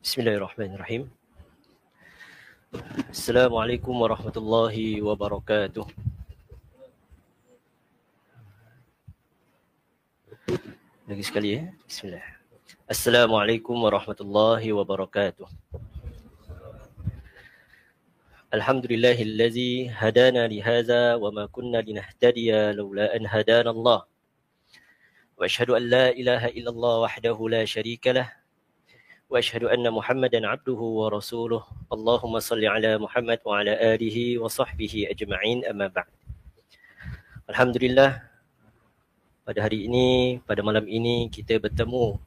Bismillahirrahmanirrahim. Assalamualaikum warahmatullahi wabarakatuh. Lagi sekali ya. Bismillah. Assalamualaikum warahmatullahi wabarakatuh. Alhamdulillahillazi hadana lihadza wa ma kunna linahtadiya laula an hadana Allah. Wa ashhadu an la ilaha illallah wahdahu la syarika lah واشهد ان محمدا عبده ورسوله اللهم صل على محمد وعلى اله وصحبه اجمعين اما بعد Alhamdulillah pada hari ini pada malam ini kita bertemu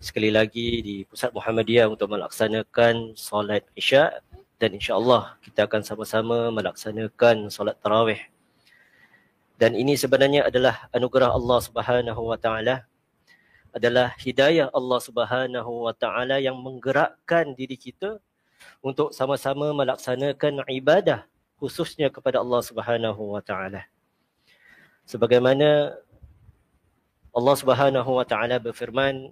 sekali lagi di Pusat Muhammadiyah untuk melaksanakan solat Isyak dan insya-Allah kita akan sama-sama melaksanakan solat tarawih. Dan ini sebenarnya adalah anugerah Allah Subhanahu wa taala adalah hidayah Allah Subhanahu wa taala yang menggerakkan diri kita untuk sama-sama melaksanakan ibadah khususnya kepada Allah Subhanahu wa taala. Sebagaimana Allah Subhanahu wa taala berfirman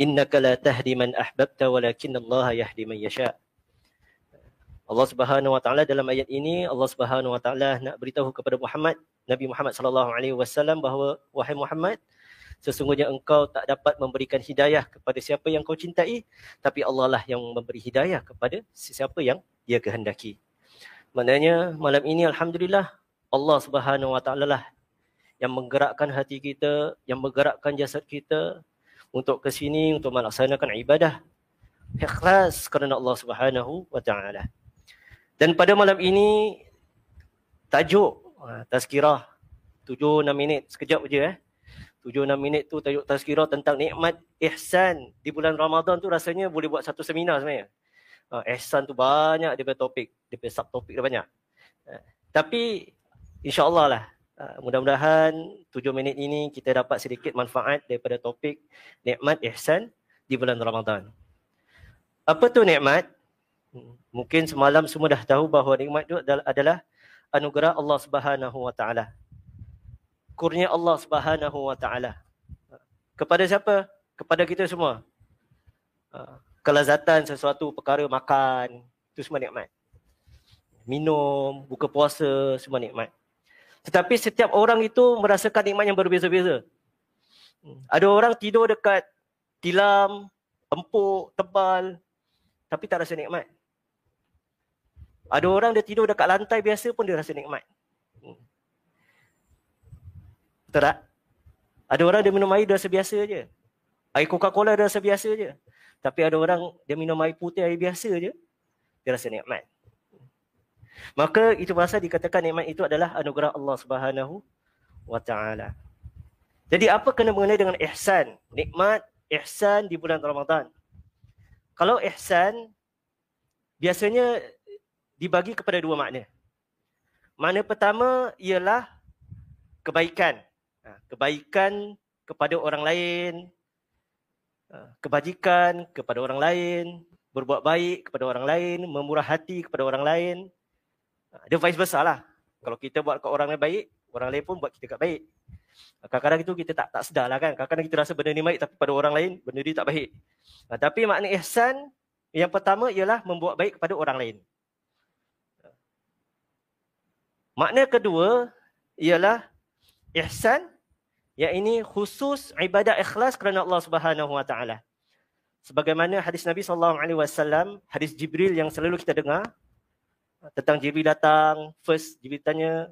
Innaka la tahdi man ahbabta walakin Allah yahdi man yasha. Allah Subhanahu wa taala dalam ayat ini Allah Subhanahu wa taala nak beritahu kepada Muhammad Nabi Muhammad sallallahu alaihi wasallam bahawa wahai Muhammad sesungguhnya engkau tak dapat memberikan hidayah kepada siapa yang kau cintai tapi Allah lah yang memberi hidayah kepada sesiapa yang dia kehendaki. Maknanya malam ini alhamdulillah Allah Subhanahu wa taala lah yang menggerakkan hati kita, yang menggerakkan jasad kita untuk ke sini untuk melaksanakan ibadah ikhlas kerana Allah Subhanahu wa taala. Dan pada malam ini tajuk Ha, tazkirah 7-6 minit sekejap je eh. 7-6 minit tu tajuk tazkirah tentang nikmat ihsan di bulan Ramadan tu rasanya boleh buat satu seminar sebenarnya. Ha, ihsan tu banyak dia topik, dia punya subtopik dia banyak. Ha, tapi insyaAllah lah ha, mudah-mudahan 7 minit ini kita dapat sedikit manfaat daripada topik nikmat ihsan di bulan Ramadan. Apa tu nikmat? Mungkin semalam semua dah tahu bahawa nikmat itu adalah anugerah Allah Subhanahu wa taala. Kurnia Allah Subhanahu wa taala. Kepada siapa? Kepada kita semua. Ha, kelazatan sesuatu perkara makan, itu semua nikmat. Minum, buka puasa, semua nikmat. Tetapi setiap orang itu merasakan nikmat yang berbeza-beza. Hmm, ada orang tidur dekat tilam, empuk, tebal, tapi tak rasa nikmat. Ada orang dia tidur dekat lantai biasa pun dia rasa nikmat. Hmm. Betul tak? Ada orang dia minum air dia rasa biasa je. Air Coca-Cola dia rasa biasa je. Tapi ada orang dia minum air putih air biasa je. Dia rasa nikmat. Maka itu pasal dikatakan nikmat itu adalah anugerah Allah Subhanahu wa taala. Jadi apa kena mengenai dengan ihsan? Nikmat ihsan di bulan Ramadan. Kalau ihsan biasanya dibagi kepada dua makna. Makna pertama ialah kebaikan. Ha, kebaikan kepada orang lain, ha, kebajikan kepada orang lain, berbuat baik kepada orang lain, memurah hati kepada orang lain. Ha, dia vice versa lah. Kalau kita buat ke orang lain baik, orang lain pun buat kita kat baik. Kadang-kadang itu kita tak tak sedar lah kan. Kadang-kadang kita rasa benda ni baik tapi pada orang lain benda ni tak baik. Tapi makna ihsan yang pertama ialah membuat baik kepada orang lain. Makna kedua ialah ihsan yang ini khusus ibadah ikhlas kerana Allah Subhanahu wa taala. Sebagaimana hadis Nabi sallallahu alaihi wasallam, hadis Jibril yang selalu kita dengar tentang Jibril datang, first Jibril tanya,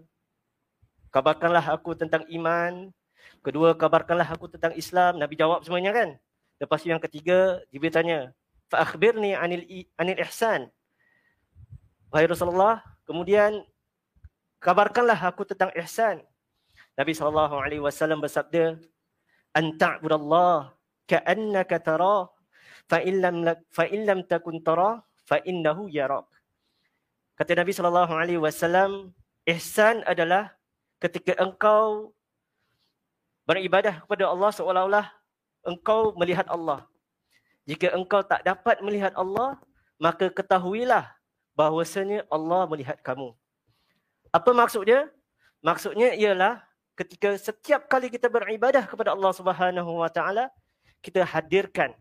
kabarkanlah aku tentang iman. Kedua, kabarkanlah aku tentang Islam. Nabi jawab semuanya kan? Lepas yang ketiga, Jibril tanya, fa akhbirni anil anil ihsan. Wahai Rasulullah, kemudian kabarkanlah aku tentang ihsan. Nabi sallallahu alaihi wasallam bersabda, "An ta'budallah ka'annaka tara, fa in lam fa in lam takun tara, fa innahu yarak." Kata Nabi sallallahu alaihi wasallam, ihsan adalah ketika engkau beribadah kepada Allah seolah-olah engkau melihat Allah. Jika engkau tak dapat melihat Allah, maka ketahuilah bahawasanya Allah melihat kamu. Apa maksudnya? Maksudnya ialah ketika setiap kali kita beribadah kepada Allah Subhanahu Wa Taala, kita hadirkan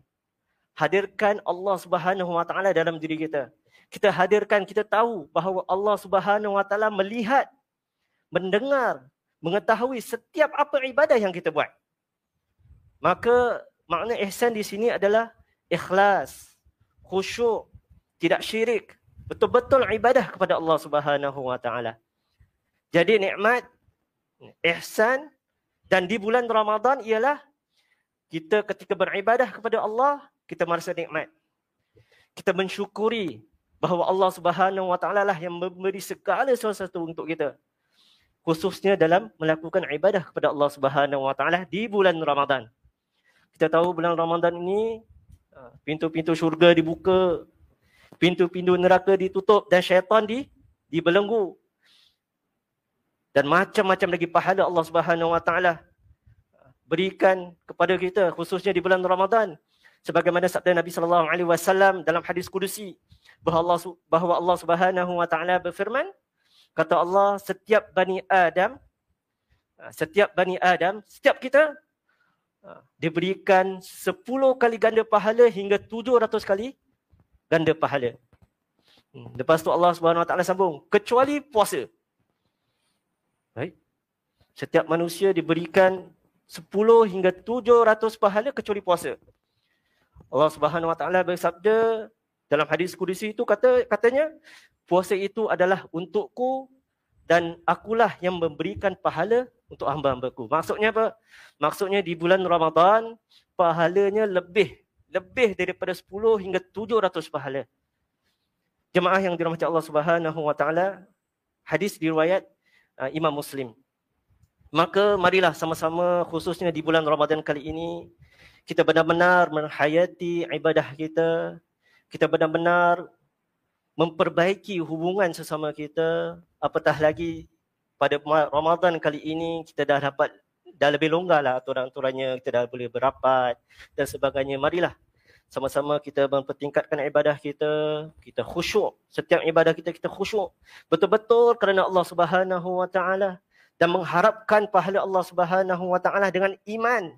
hadirkan Allah Subhanahu Wa Taala dalam diri kita. Kita hadirkan, kita tahu bahawa Allah Subhanahu Wa Taala melihat, mendengar, mengetahui setiap apa ibadah yang kita buat. Maka makna ihsan di sini adalah ikhlas, khusyuk, tidak syirik, betul-betul ibadah kepada Allah Subhanahu Wa Taala. Jadi nikmat ihsan dan di bulan Ramadan ialah kita ketika beribadah kepada Allah kita merasa nikmat. Kita mensyukuri bahawa Allah Subhanahu Wa Taala lah yang memberi segala sesuatu untuk kita. Khususnya dalam melakukan ibadah kepada Allah Subhanahu Wa Taala di bulan Ramadan. Kita tahu bulan Ramadan ini ah, pintu-pintu syurga dibuka, pintu-pintu neraka ditutup dan syaitan di dibelenggu. Dan macam-macam lagi pahala Allah Subhanahu Wa Taala berikan kepada kita khususnya di bulan Ramadan sebagaimana sabda Nabi sallallahu alaihi wasallam dalam hadis kudusi bahawa Allah bahawa Allah Subhanahu wa taala berfirman kata Allah setiap bani Adam setiap bani Adam setiap kita diberikan 10 kali ganda pahala hingga 700 kali ganda pahala. Hmm, lepas tu Allah Subhanahu wa taala sambung kecuali puasa. Baik. Setiap manusia diberikan 10 hingga 700 pahala kecuali puasa. Allah Subhanahu Wa Taala bersabda dalam hadis kudusi itu kata katanya puasa itu adalah untukku dan akulah yang memberikan pahala untuk hamba-hambaku. Maksudnya apa? Maksudnya di bulan Ramadan pahalanya lebih lebih daripada 10 hingga 700 pahala. Jemaah yang dirahmati Allah Subhanahu Wa Taala, hadis diriwayat uh, Imam Muslim. Maka marilah sama-sama khususnya di bulan Ramadan kali ini kita benar-benar menghayati ibadah kita, kita benar-benar memperbaiki hubungan sesama kita, apatah lagi pada Ramadan kali ini kita dah dapat dah lebih longgar lah aturan-aturannya, kita dah boleh berapat dan sebagainya. Marilah sama-sama kita mempertingkatkan ibadah kita, kita khusyuk. Setiap ibadah kita kita khusyuk. Betul-betul kerana Allah Subhanahu Wa Taala dan mengharapkan pahala Allah Subhanahu Wa Taala dengan iman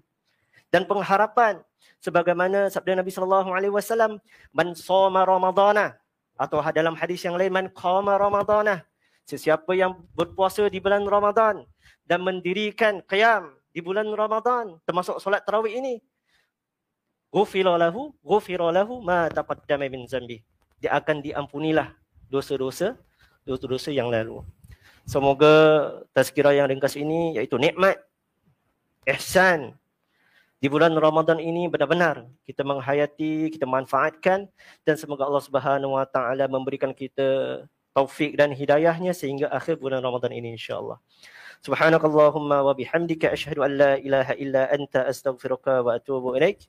dan pengharapan sebagaimana sabda Nabi sallallahu alaihi wasallam man shoma ramadana atau dalam hadis yang lain man qama ramadana sesiapa yang berpuasa di bulan Ramadan dan mendirikan qiyam di bulan Ramadan termasuk solat tarawih ini ghufira lahu ghufira lahu ma taqaddama min zambi dia akan diampunilah dosa-dosa dosa-dosa yang lalu semoga tazkirah yang ringkas ini iaitu nikmat ihsan di bulan Ramadan ini benar-benar kita menghayati, kita manfaatkan dan semoga Allah Subhanahu Wa Taala memberikan kita taufik dan hidayahnya sehingga akhir bulan Ramadan ini insya-Allah. Subhanakallahumma wa bihamdika asyhadu an la ilaha illa anta astaghfiruka wa atubu ilaik.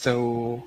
So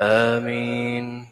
آمين